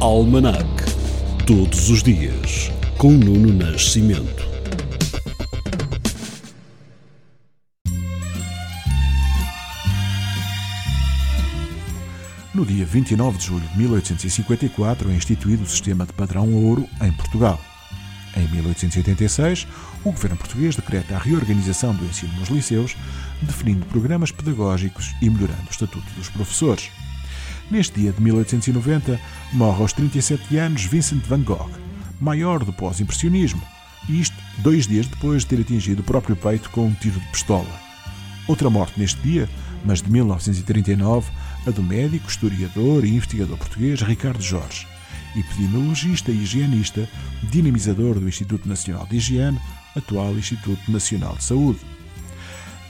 Almanac. Todos os dias, com Nuno Nascimento. No dia 29 de julho de 1854 é instituído o sistema de padrão ouro em Portugal. Em 1886, o governo português decreta a reorganização do ensino nos liceus, definindo programas pedagógicos e melhorando o estatuto dos professores. Neste dia de 1890, morre aos 37 anos Vincent van Gogh, maior do pós-impressionismo, isto dois dias depois de ter atingido o próprio peito com um tiro de pistola. Outra morte neste dia, mas de 1939, a do médico, historiador e investigador português Ricardo Jorge, epidemiologista e higienista, dinamizador do Instituto Nacional de Higiene, atual Instituto Nacional de Saúde.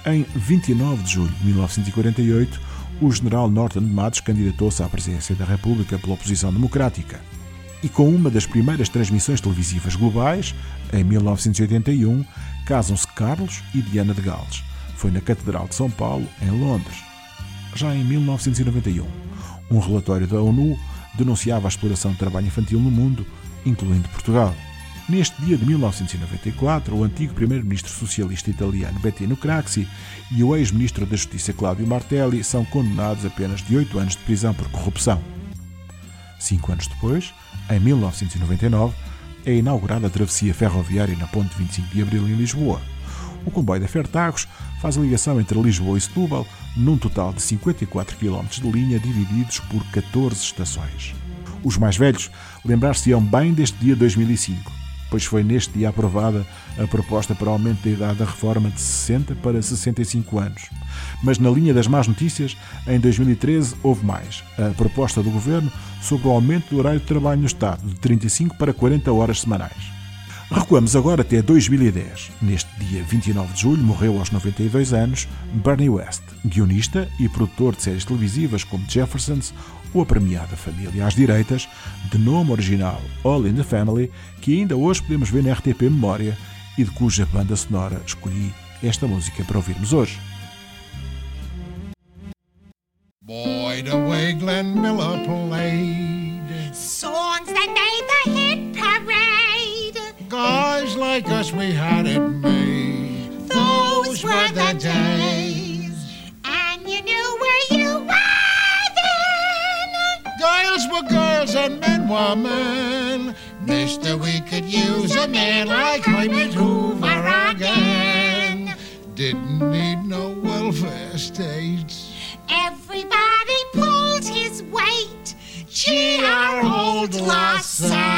Em 29 de julho de 1948, o general Norton de Matos candidatou-se à presidência da República pela oposição democrática. E com uma das primeiras transmissões televisivas globais, em 1981, casam-se Carlos e Diana de Gales. Foi na Catedral de São Paulo, em Londres. Já em 1991, um relatório da ONU denunciava a exploração de trabalho infantil no mundo, incluindo Portugal. Neste dia de 1994, o antigo primeiro-ministro socialista italiano Bettino Craxi e o ex-ministro da Justiça Cláudio Martelli são condenados a apenas de oito anos de prisão por corrupção. Cinco anos depois, em 1999, é inaugurada a travessia ferroviária na Ponte 25 de Abril em Lisboa. O comboio da Fertagos faz a ligação entre Lisboa e Setúbal num total de 54 km de linha divididos por 14 estações. Os mais velhos lembrar-se-ão bem deste dia 2005 pois foi neste dia aprovada a proposta para aumento da idade da reforma de 60 para 65 anos. Mas na linha das más notícias, em 2013 houve mais. A proposta do governo sobre o aumento do horário de trabalho no Estado de 35 para 40 horas semanais. Recuamos agora até 2010. Neste dia 29 de julho morreu aos 92 anos Bernie West, guionista e produtor de séries televisivas como Jeffersons ou a premiada Família às Direitas, de nome original All in the Family, que ainda hoje podemos ver na RTP Memória e de cuja banda sonora escolhi esta música para ouvirmos hoje. Boy, the way Glenn Miller played. Songs that Us, we had it made. Those were the days. And you knew where you were then. Girls were girls and men were men. Mister, we could use a man like Herbert Hoover again. Didn't need no welfare states. Everybody pulled his weight. Gee, our old LaSalle